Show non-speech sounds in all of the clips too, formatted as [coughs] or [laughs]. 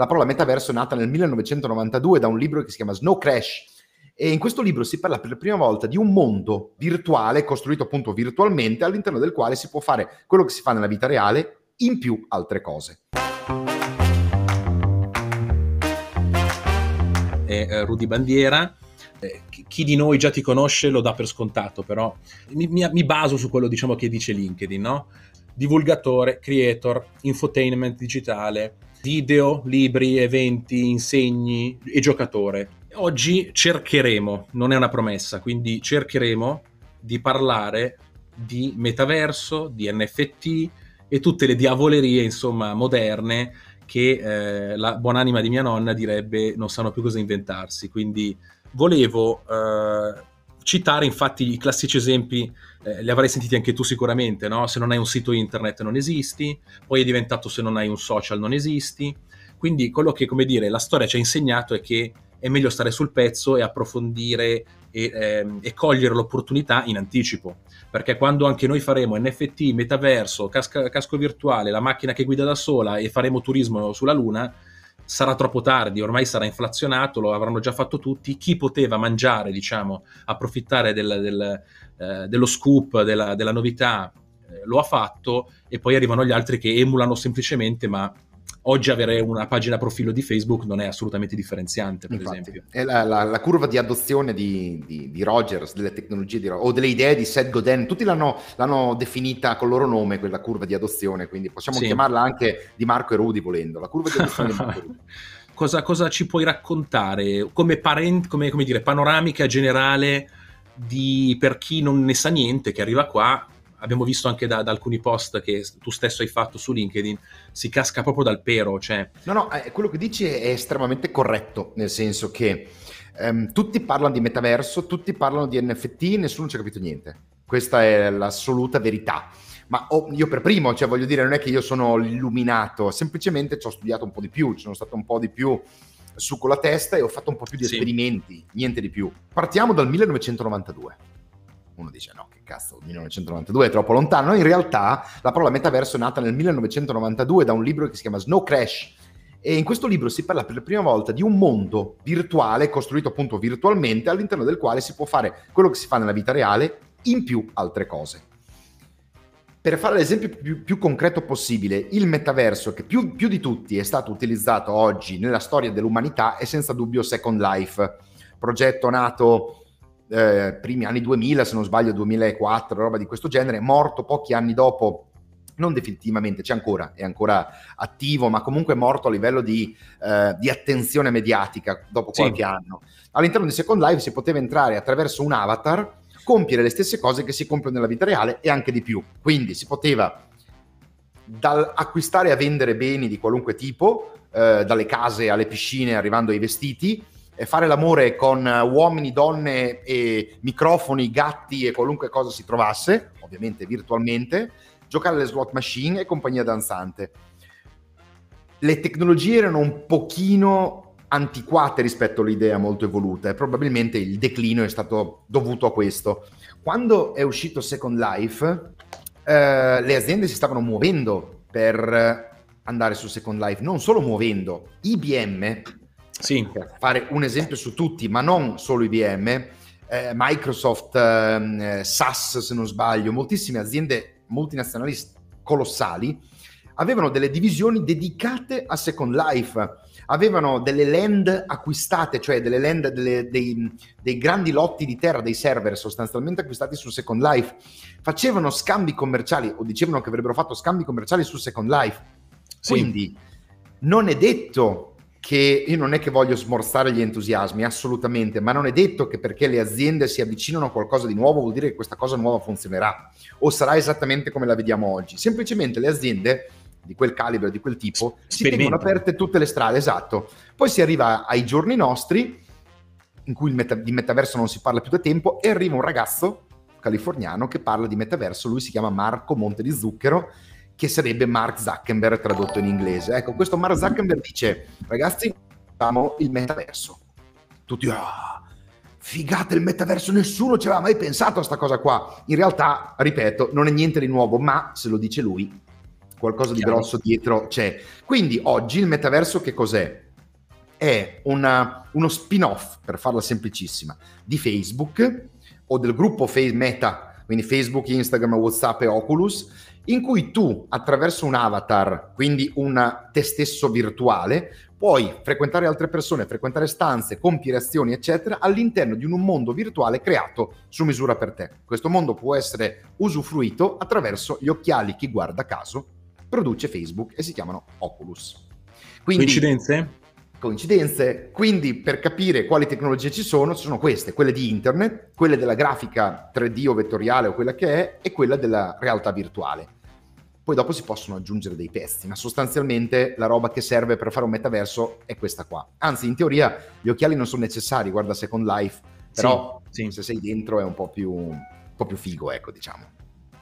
la parola metaverso è nata nel 1992 da un libro che si chiama Snow Crash. E in questo libro si parla per la prima volta di un mondo virtuale, costruito appunto virtualmente, all'interno del quale si può fare quello che si fa nella vita reale, in più altre cose. È eh, Rudy Bandiera, eh, chi di noi già ti conosce lo dà per scontato, però mi, mi, mi baso su quello diciamo, che dice LinkedIn, no? Divulgatore, creator, infotainment digitale, video, libri, eventi, insegni e giocatore. Oggi cercheremo, non è una promessa, quindi cercheremo di parlare di metaverso, di NFT e tutte le diavolerie, insomma, moderne che eh, la buonanima di mia nonna direbbe non sanno più cosa inventarsi. Quindi volevo eh, citare infatti i classici esempi, eh, li avrai sentiti anche tu sicuramente, no? se non hai un sito internet non esisti, poi è diventato se non hai un social non esisti, quindi quello che come dire la storia ci ha insegnato è che è meglio stare sul pezzo e approfondire e, ehm, e cogliere l'opportunità in anticipo, perché quando anche noi faremo NFT, metaverso, casca, casco virtuale, la macchina che guida da sola e faremo turismo sulla Luna, sarà troppo tardi, ormai sarà inflazionato, lo avranno già fatto tutti, chi poteva mangiare, diciamo, approfittare del, del, eh, dello scoop, della, della novità, eh, lo ha fatto e poi arrivano gli altri che emulano semplicemente, ma oggi avere una pagina profilo di Facebook non è assolutamente differenziante, per Infatti, esempio. È la, la, la, curva di adozione di, di, di, Rogers, delle tecnologie di Rogers, o delle idee di Seth Godin, tutti l'hanno, l'hanno, definita con il loro nome, quella curva di adozione, quindi possiamo sì. chiamarla anche di Marco e Rudi volendo, la curva di adozione di Marco e Rudi. [laughs] Cosa, cosa, ci puoi raccontare come, parent, come, come dire, panoramica generale di, per chi non ne sa niente, che arriva qua, abbiamo visto anche da, da, alcuni post che tu stesso hai fatto su LinkedIn, si casca proprio dal pero. Cioè... No, no, eh, quello che dici è estremamente corretto, nel senso che ehm, tutti parlano di metaverso, tutti parlano di NFT, nessuno ci ha capito niente. Questa è l'assoluta verità. Ma oh, io per primo, cioè voglio dire, non è che io sono illuminato, semplicemente ci ho studiato un po' di più, ci sono stato un po' di più su con la testa e ho fatto un po' più di sì. esperimenti, niente di più. Partiamo dal 1992 uno dice no, che cazzo, 1992 è troppo lontano. In realtà la parola metaverso è nata nel 1992 da un libro che si chiama Snow Crash. E in questo libro si parla per la prima volta di un mondo virtuale, costruito appunto virtualmente, all'interno del quale si può fare quello che si fa nella vita reale, in più altre cose. Per fare l'esempio più, più concreto possibile, il metaverso che più, più di tutti è stato utilizzato oggi nella storia dell'umanità è senza dubbio Second Life, progetto nato eh, primi anni 2000, se non sbaglio 2004, roba di questo genere, morto pochi anni dopo non definitivamente, c'è ancora, è ancora attivo, ma comunque è morto a livello di, eh, di attenzione mediatica dopo qualche sì. anno. All'interno di Second Life si poteva entrare attraverso un avatar, compiere le stesse cose che si compiono nella vita reale e anche di più. Quindi si poteva dal acquistare a vendere beni di qualunque tipo, eh, dalle case alle piscine, arrivando ai vestiti, fare l'amore con uomini, donne e microfoni, gatti e qualunque cosa si trovasse, ovviamente virtualmente, giocare alle slot machine e compagnia danzante. Le tecnologie erano un pochino antiquate rispetto all'idea molto evoluta e probabilmente il declino è stato dovuto a questo. Quando è uscito Second Life, eh, le aziende si stavano muovendo per andare su Second Life, non solo muovendo. IBM sì. fare un esempio su tutti, ma non solo IBM, eh, Microsoft, eh, SAS se non sbaglio, moltissime aziende multinazionali colossali avevano delle divisioni dedicate a Second Life, avevano delle land acquistate, cioè delle land, delle, dei, dei, grandi lotti di terra, dei server sostanzialmente acquistati su Second Life, facevano scambi commerciali o dicevano che avrebbero fatto scambi commerciali su Second Life. Sì. Quindi non è detto che io non è che voglio smorzare gli entusiasmi, assolutamente, ma non è detto che perché le aziende si avvicinano a qualcosa di nuovo vuol dire che questa cosa nuova funzionerà o sarà esattamente come la vediamo oggi. Semplicemente le aziende di quel calibro, di quel tipo, si tengono aperte tutte le strade, esatto. Poi si arriva ai giorni nostri, in cui meta- di metaverso non si parla più da tempo, e arriva un ragazzo californiano che parla di metaverso, lui si chiama Marco Monte di Zucchero, che sarebbe Mark Zuckerberg tradotto in inglese. Ecco, questo Mark Zuckerberg dice, ragazzi, facciamo il metaverso. Tutti, ah, figata il metaverso, nessuno ci aveva mai pensato a questa cosa qua. In realtà, ripeto, non è niente di nuovo, ma se lo dice lui, qualcosa di grosso dietro c'è. Quindi oggi il metaverso che cos'è? È una, uno spin-off, per farla semplicissima, di Facebook o del gruppo Meta, quindi Facebook, Instagram, WhatsApp e Oculus, in cui tu attraverso un avatar, quindi un te stesso virtuale, puoi frequentare altre persone, frequentare stanze, compiere azioni, eccetera, all'interno di un mondo virtuale creato su misura per te. Questo mondo può essere usufruito attraverso gli occhiali chi guarda caso produce Facebook e si chiamano Oculus. Quindi, Coincidenze? Coincidenze. Quindi per capire quali tecnologie ci sono, ci sono queste, quelle di internet, quelle della grafica 3D o vettoriale o quella che è, e quella della realtà virtuale. Poi dopo si possono aggiungere dei pezzi, ma sostanzialmente la roba che serve per fare un metaverso è questa qua. Anzi, in teoria gli occhiali non sono necessari, guarda Second Life, però sì, sì. se sei dentro è un po' più, un po più figo, ecco, diciamo.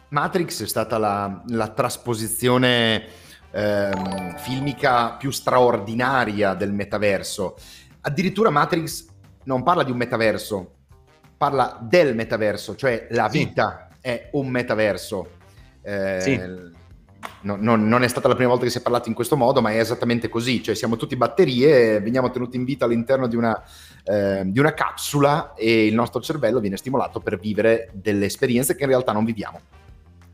Matrix è stata la, la trasposizione ehm, filmica più straordinaria del metaverso. Addirittura Matrix non parla di un metaverso, parla del metaverso, cioè la vita sì. è un metaverso. Eh, sì. no, no, non è stata la prima volta che si è parlato in questo modo, ma è esattamente così, cioè siamo tutti batterie, veniamo tenuti in vita all'interno di una, eh, di una capsula e il nostro cervello viene stimolato per vivere delle esperienze che in realtà non viviamo.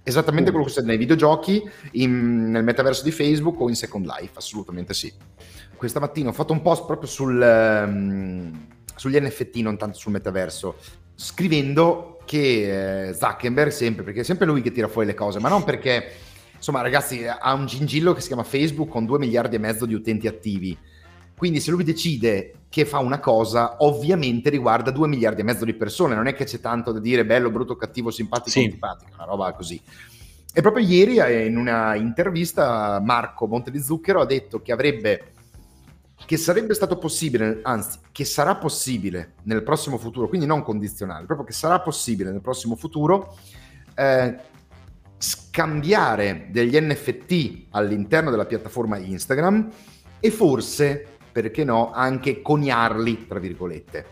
Esattamente quello che succede nei videogiochi, in, nel metaverso di Facebook o in Second Life, assolutamente sì. Questa mattina ho fatto un post proprio sul, um, sugli NFT, non tanto sul metaverso, scrivendo che eh, Zuckerberg sempre, perché è sempre lui che tira fuori le cose, ma non perché, insomma ragazzi, ha un gingillo che si chiama Facebook con 2 miliardi e mezzo di utenti attivi quindi se lui decide che fa una cosa, ovviamente riguarda 2 miliardi e mezzo di persone, non è che c'è tanto da dire bello, brutto, cattivo, simpatico, sì. antipatico, una roba così. E proprio ieri eh, in una intervista Marco Monte di Zucchero ha detto che avrebbe che sarebbe stato possibile, anzi, che sarà possibile nel prossimo futuro, quindi non condizionale, proprio che sarà possibile nel prossimo futuro eh, scambiare degli NFT all'interno della piattaforma Instagram e forse perché no, anche coniarli, tra virgolette.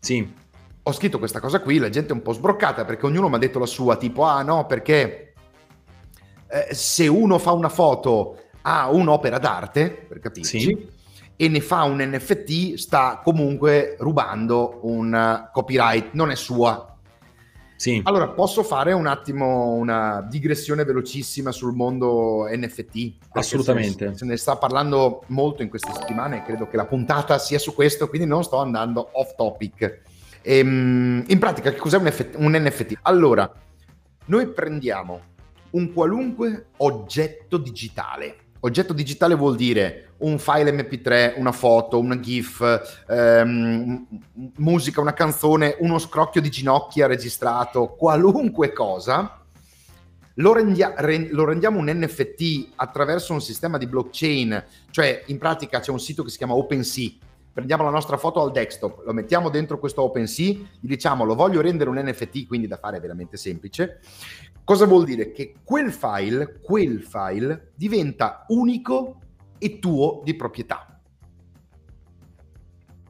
Sì. Ho scritto questa cosa qui, la gente è un po' sbroccata perché ognuno mi ha detto la sua, tipo, ah no, perché eh, se uno fa una foto a un'opera d'arte, per capirci, sì. e ne fa un NFT, sta comunque rubando un copyright, non è sua, sì. Allora, posso fare un attimo una digressione velocissima sul mondo NFT? Assolutamente. Se, ne sta parlando molto in queste settimane, credo che la puntata sia su questo, quindi non sto andando off topic. Ehm, in pratica, che cos'è un, FT, un NFT? Allora, noi prendiamo un qualunque oggetto digitale Oggetto digitale vuol dire un file MP3, una foto, una GIF, ehm, musica, una canzone, uno scrocchio di ginocchia registrato, qualunque cosa. Lo, rendia- re- lo, rendiamo un NFT attraverso un sistema di blockchain, cioè in pratica c'è un sito che si chiama OpenSea. Prendiamo la nostra foto al desktop, lo mettiamo dentro questo OpenSea, gli diciamo lo voglio rendere un NFT, quindi da fare veramente semplice. Cosa vuol dire? Che quel file, quel file diventa unico e tuo di proprietà.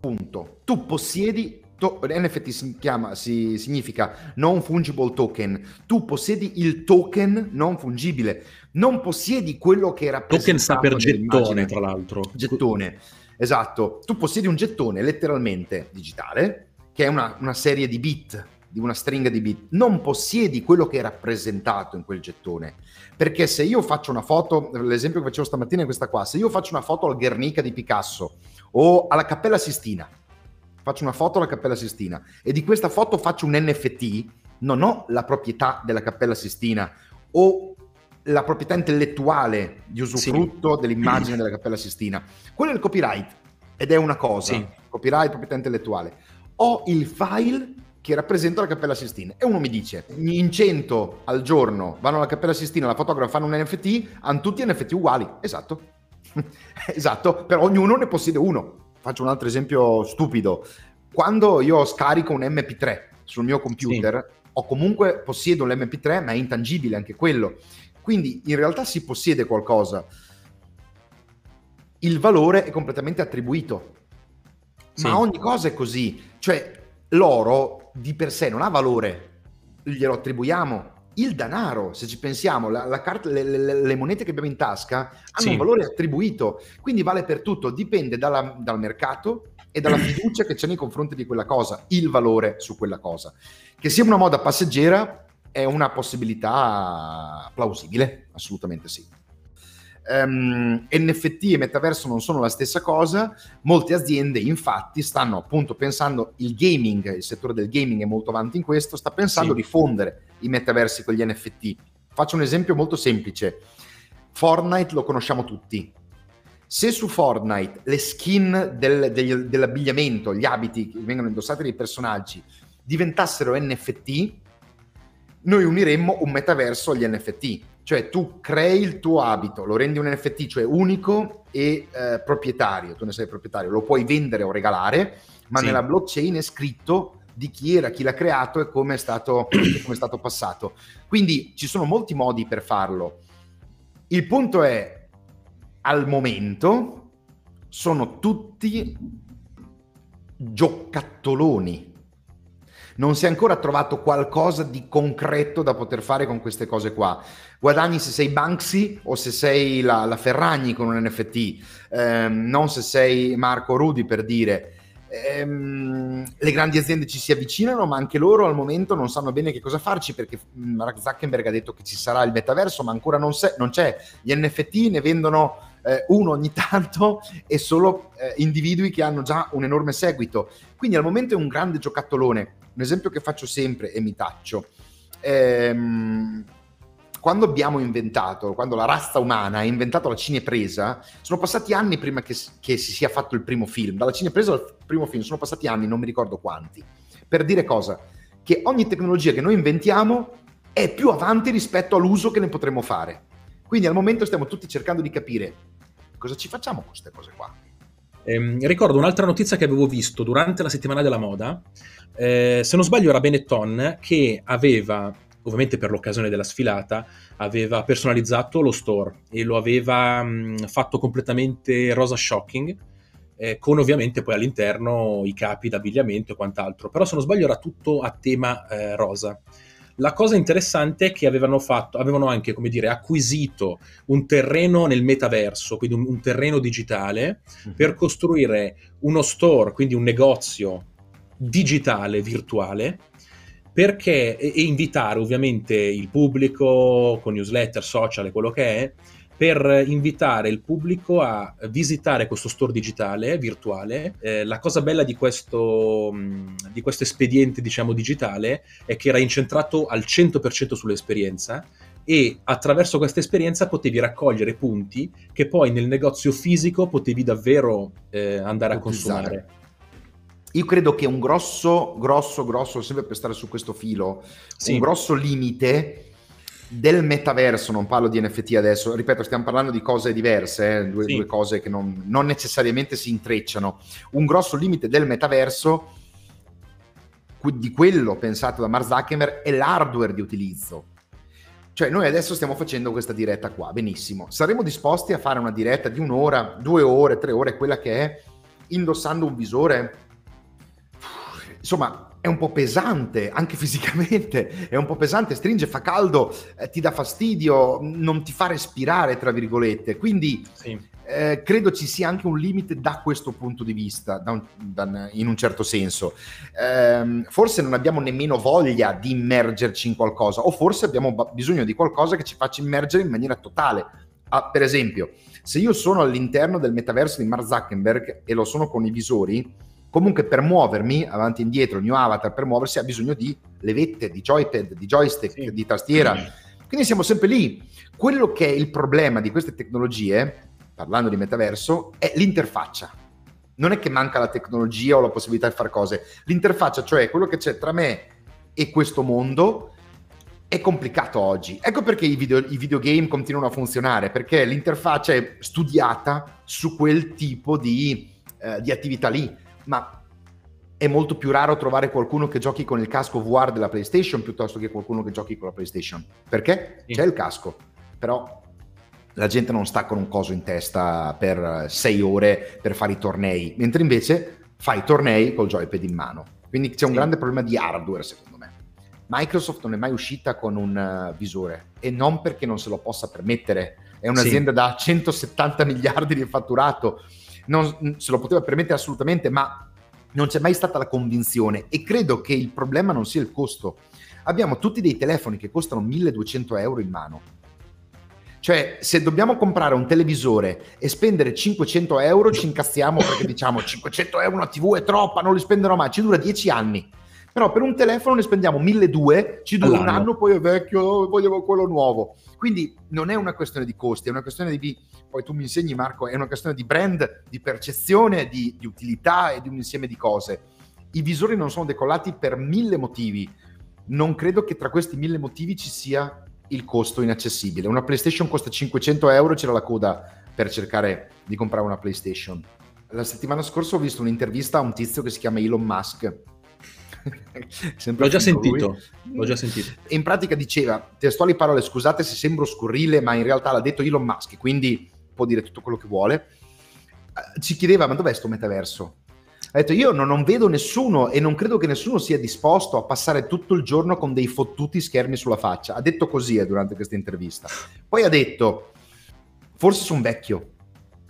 Punto. Tu possiedi to- NFT si chiama, si, significa non fungible token. Tu possiedi il token non fungibile. Non possiedi quello che era Token sta per gettone, tra l'altro. Gettone, esatto. Tu possiedi un gettone letteralmente digitale, che è una, una serie di bit di una stringa di bit, non possiedi quello che è rappresentato in quel gettone. Perché se io faccio una foto, l'esempio che facevo stamattina è questa qua, se io faccio una foto al Guernica di Picasso o alla Cappella Sistina, faccio una foto alla Cappella Sistina e di questa foto faccio un NFT, non ho la proprietà della Cappella Sistina o la proprietà intellettuale di usufrutto sì. dell'immagine della Cappella Sistina. Quello è il copyright ed è una cosa, sì. copyright, proprietà intellettuale. Ho il file che rappresenta la Cappella Sistina. E uno mi dice, in 100 al giorno vanno alla Cappella Sistina, la fotografa fanno un NFT, hanno tutti NFT uguali. Esatto. [laughs] esatto, però ognuno ne possiede uno. Faccio un altro esempio stupido. Quando io scarico un MP3 sul mio computer, sì. ho comunque possiedo l'MP3, ma è intangibile anche quello. Quindi in realtà si possiede qualcosa. Il valore è completamente attribuito. Sì. Ma ogni cosa è così. Cioè, l'oro di per sé non ha valore, glielo attribuiamo. il denaro, se ci pensiamo, la, la carta, le, le, le, monete che abbiamo in tasca hanno sì. un valore attribuito, quindi vale per tutto, dipende dalla, dal mercato e dalla [clears throat] fiducia che c'è nei confronti di quella cosa, il valore su quella cosa. Che sia una moda passeggera è una possibilità plausibile, assolutamente sì. Um, ehm, NFT e metaverso non sono la stessa cosa, molte aziende infatti stanno appunto pensando, il gaming, il settore del gaming è molto avanti in questo, sta pensando sì. di fondere i metaversi con gli NFT. Faccio un esempio molto semplice. Fortnite lo conosciamo tutti. Se su Fortnite le skin del, degli, dell'abbigliamento, gli abiti che vengono indossati dai personaggi diventassero NFT, noi uniremmo un metaverso agli NFT. Cioè tu crei il tuo abito, lo rendi un NFT, cioè unico e eh, proprietario, tu ne sei proprietario, lo puoi vendere o regalare, ma sì. nella blockchain è scritto di chi era, chi l'ha creato e come è stato, [clears throat] come è stato passato. Quindi ci sono molti modi per farlo. Il punto è, al momento, sono tutti giocattoloni non si è ancora trovato qualcosa di concreto da poter fare con queste cose qua. Guadagni se sei Banksy o se sei la, la Ferragni con un NFT, ehm, non se sei Marco Rudi per dire. Ehm, le grandi aziende ci si avvicinano, ma anche loro al momento non sanno bene che cosa farci perché mm, Mark Zuckerberg ha detto che ci sarà il metaverso, ma ancora non, se, non c'è. Gli NFT ne vendono eh, uno ogni tanto e solo eh, individui che hanno già un enorme seguito. Quindi al momento è un grande giocattolone un esempio che faccio sempre e mi taccio. Ehm, quando abbiamo inventato, quando la razza umana ha inventato la cinepresa, sono passati anni prima che, che, si sia fatto il primo film. Dalla cinepresa al primo film sono passati anni, non mi ricordo quanti. Per dire cosa? Che ogni tecnologia che noi inventiamo è più avanti rispetto all'uso che ne potremo fare. Quindi al momento stiamo tutti cercando di capire cosa ci facciamo con queste cose qua. Eh, ricordo un'altra notizia che avevo visto durante la settimana della moda. Eh, se non sbaglio, era Benetton che aveva, ovviamente per l'occasione della sfilata, aveva personalizzato lo store e lo aveva mh, fatto completamente rosa shocking. Eh, con ovviamente poi all'interno i capi d'abbigliamento e quant'altro, però se non sbaglio era tutto a tema eh, rosa. La cosa interessante è che avevano, fatto, avevano anche, come dire, acquisito un terreno nel metaverso, quindi un, un terreno digitale, mm-hmm. per costruire uno store, quindi un negozio digitale, virtuale, perché, e, e invitare ovviamente il pubblico con newsletter, social e quello che è, per invitare il pubblico a visitare questo store digitale, virtuale. Eh, la cosa bella di questo, di questo espediente, diciamo, digitale è che era incentrato al 100% sull'esperienza e attraverso questa esperienza potevi raccogliere punti che poi nel negozio fisico potevi davvero eh, andare a consumare. Io credo che un grosso, grosso, grosso, sempre per stare su questo filo, sì. un grosso limite del metaverso, non parlo di NFT adesso, ripeto, stiamo parlando di cose diverse, eh, due, sì. due, cose che non, non, necessariamente si intrecciano. Un grosso limite del metaverso, di quello pensato da Mark Zuckerberg, è l'hardware di utilizzo. Cioè, noi adesso stiamo facendo questa diretta qua, benissimo. Saremo disposti a fare una diretta di un'ora, due ore, tre ore, quella che è, indossando un visore? Insomma, è un po' pesante, anche [laughs] fisicamente, è un po' pesante, stringe, fa caldo, eh, ti dà fastidio, non ti fa respirare, tra virgolette. Quindi sì. eh, credo ci sia anche un limite da questo punto di vista, da un, da, in un certo senso. Eh, forse non abbiamo nemmeno voglia di immergerci in qualcosa, o forse abbiamo bisogno di qualcosa che ci faccia immergere in maniera totale. Ah, per esempio, se io sono all'interno del metaverso di Mark Zuckerberg e lo sono con i visori, comunque per muovermi avanti e indietro, il mio avatar per muoversi ha bisogno di levette, di joypad, di joystick, sì. di tastiera. Quindi siamo sempre lì. Quello che è il problema di queste tecnologie, parlando di metaverso, è l'interfaccia. Non è che manca la tecnologia o la possibilità di fare cose. L'interfaccia, cioè quello che c'è tra me e questo mondo, è complicato oggi. Ecco perché i, video, i videogame continuano a funzionare, perché l'interfaccia è studiata su quel tipo di, eh, di attività lì ma è molto più raro trovare qualcuno che giochi con il casco VR della PlayStation piuttosto che qualcuno che giochi con la PlayStation. Perché? Sì. C'è il casco, però la gente non sta con un coso in testa per sei ore per fare i tornei, mentre invece fai i tornei col joypad in mano. Quindi c'è un sì. grande problema di hardware, secondo me. Microsoft non è mai uscita con un uh, visore e non perché non se lo possa permettere. È un'azienda sì. da 170 miliardi di fatturato, non se lo poteva permettere assolutamente, ma non c'è mai stata la convinzione e credo che il problema non sia il costo. Abbiamo tutti dei telefoni che costano 1200 euro in mano. Cioè, se dobbiamo comprare un televisore e spendere 500 euro, ci incazziamo perché diciamo [coughs] 500 euro una TV è troppa, non li spenderò mai, ci dura 10 anni. Però per un telefono ne spendiamo 1200, ci dura un anno, poi è vecchio, voglio quello nuovo. Quindi non è una questione di costi, è una questione di, poi tu mi insegni Marco, è una questione di brand, di percezione, di, di utilità e di un insieme di cose. I visori non sono decollati per mille motivi. Non credo che tra questi mille motivi ci sia il costo inaccessibile. Una PlayStation costa 500 euro, c'era la coda per cercare di comprare una PlayStation. La settimana scorsa ho visto un'intervista a un tizio che si chiama Elon Musk [laughs] l'ho già sentito, l'ho già sentito. In pratica diceva, testuali parole, scusate se sembro scurrile, ma in realtà l'ha detto Elon Musk, quindi può dire tutto quello che vuole. Eh, ci chiedeva, ma dov'è sto metaverso? Ha detto, io non, non vedo nessuno e non credo che nessuno sia disposto a passare tutto il giorno con dei fottuti schermi sulla faccia. Ha detto così eh, durante questa intervista. Poi ha detto, forse sono vecchio,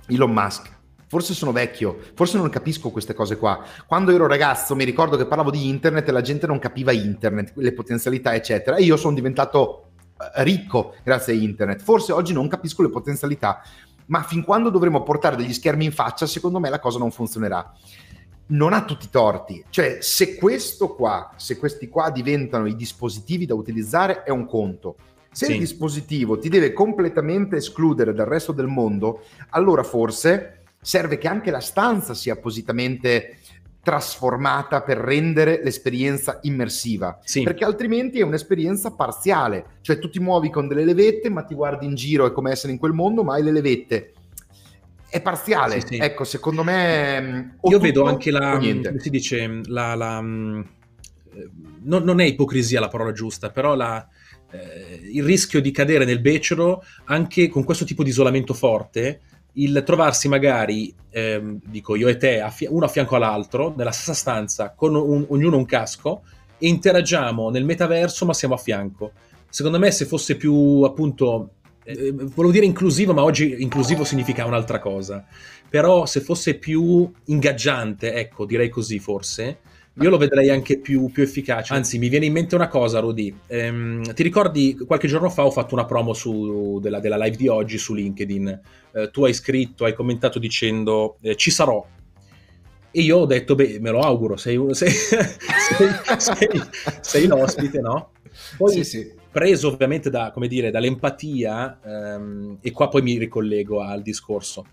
Elon Musk forse sono vecchio, forse non capisco queste cose qua. Quando ero ragazzo mi ricordo che parlavo di internet e la gente non capiva internet, le potenzialità, eccetera. E io sono diventato eh, ricco grazie a internet. Forse oggi non capisco le potenzialità, ma fin quando dovremo portare degli schermi in faccia, secondo me la cosa non funzionerà. Non ha tutti i torti, cioè se questo qua, se questi qua diventano i dispositivi da utilizzare è un conto. Se sì. il dispositivo ti deve completamente escludere dal resto del mondo, allora forse serve che anche la stanza sia appositamente trasformata per rendere l'esperienza immersiva, sì. perché altrimenti è un'esperienza parziale, cioè tu ti muovi con delle levette, ma ti guardi in giro, è come essere in quel mondo, ma hai le levette. È parziale, sì, sì. ecco, secondo me... Mm, Io vedo anche la... come si dice, la... la mm, eh, non, non, è ipocrisia la parola giusta, però la, eh, il rischio di cadere nel becero anche con questo tipo di isolamento forte il trovarsi magari, ehm, dico io e te, a fi- uno a fianco all'altro, nella stessa stanza, con un, ognuno un casco, e interagiamo nel metaverso, ma siamo a fianco. Secondo me, se fosse più appunto. Eh, volevo dire inclusivo, ma oggi inclusivo significa un'altra cosa. Però se fosse più ingaggiante, ecco, direi così forse, io lo vedrei anche più, più, efficace. Anzi, mi viene in mente una cosa, Rudy. Ehm, ti ricordi qualche giorno fa ho fatto una promo su, della, della, live di oggi su LinkedIn. Eh, tu hai scritto, hai commentato dicendo eh, ci sarò. E io ho detto, beh, me lo auguro, sei, [laughs] sei, sei, sei l'ospite, no? Poi, sì, sì. preso ovviamente da, dire, dall'empatia, ehm, e qua poi mi ricollego al discorso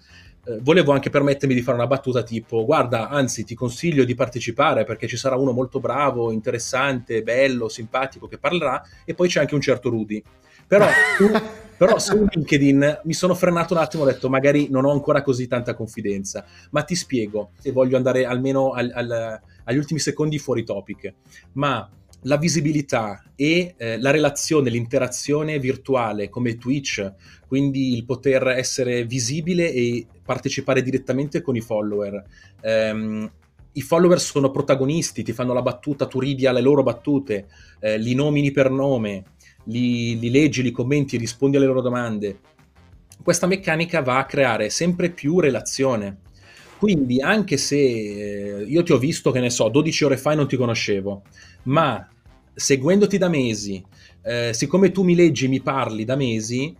eh, volevo anche permettermi di fare una battuta tipo guarda anzi ti consiglio di partecipare perché ci sarà uno molto bravo, interessante, bello, simpatico che parlerà e poi c'è anche un certo Rudy. Però, [laughs] però su LinkedIn mi sono frenato un attimo ho detto magari non ho ancora così tanta confidenza ma ti spiego e voglio andare almeno al, al, agli ultimi secondi fuori topic. Ma la visibilità e eh, la relazione, l'interazione virtuale come Twitch, quindi il poter essere visibile e partecipare direttamente con i follower. Um, I follower sono protagonisti, ti fanno la battuta, tu ridi alle loro battute, eh, li nomini per nome, li, li leggi, li commenti, rispondi alle loro domande. Questa meccanica va a creare sempre più relazione. Quindi anche se eh, io ti ho visto, che ne so, 12 ore fa e non ti conoscevo, ma seguendoti da mesi, eh, siccome tu mi leggi e mi parli da mesi,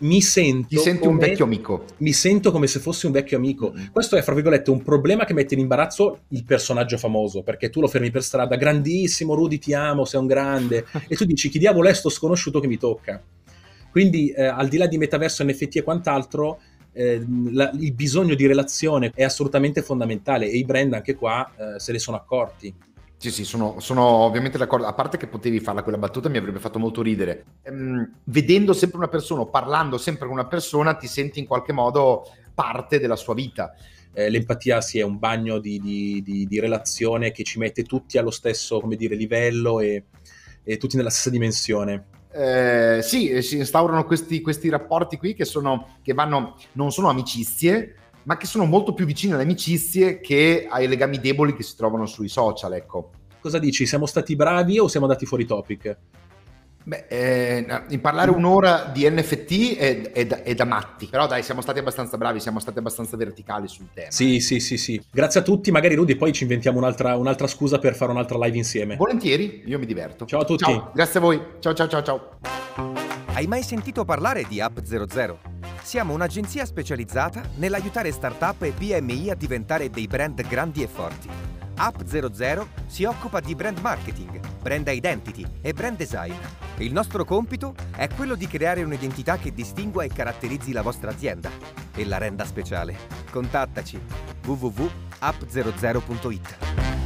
mi sento. Ti senti come, un vecchio amico. Mi sento come se fossi un vecchio amico. Questo è, fra virgolette, un problema che mette in imbarazzo il personaggio famoso, perché tu lo fermi per strada, grandissimo, Rudy, ti amo, sei un grande, [laughs] e tu dici chi diavolo è sto sconosciuto che mi tocca. Quindi, eh, al di là di metaverso, NFT e quant'altro, eh, la, il bisogno di relazione è assolutamente fondamentale e i brand anche qua eh, se ne sono accorti. Sì, sì, sono, sono, ovviamente d'accordo. A parte che potevi farla quella battuta, mi avrebbe fatto molto ridere. Ehm, vedendo sempre una persona, parlando sempre con una persona, ti senti in qualche modo parte della sua vita. Eh, l'empatia sì, è un bagno di, di, di, di, relazione che ci mette tutti allo stesso dire, livello e, e, tutti nella stessa dimensione. Eh, sì, si instaurano questi, questi rapporti qui che, sono, che vanno, non sono amicizie, ma che sono molto più vicine alle amicizie che ai legami deboli che si trovano sui social, ecco. cosa dici? Siamo stati bravi o siamo andati fuori topic? Beh, eh, in parlare un'ora di NFT è, è, da, è, da, matti, però dai, siamo stati abbastanza bravi, siamo stati abbastanza verticali sul tema. Sì, sì, sì, sì. Grazie a tutti, magari Rudy, poi ci inventiamo un'altra, un'altra scusa per fare un'altra live insieme. Volentieri, io mi diverto. Ciao a tutti. Ciao, grazie a voi. Ciao, ciao, ciao, ciao. Hai mai sentito parlare di App 00? Siamo un'agenzia specializzata nell'aiutare startup e PMI a diventare dei brand grandi e forti. App 00 si occupa di brand marketing, brand identity e brand design. Il nostro compito è quello di creare un'identità che distingua e caratterizzi la vostra azienda e la renda speciale. Contattaci www.app00.it.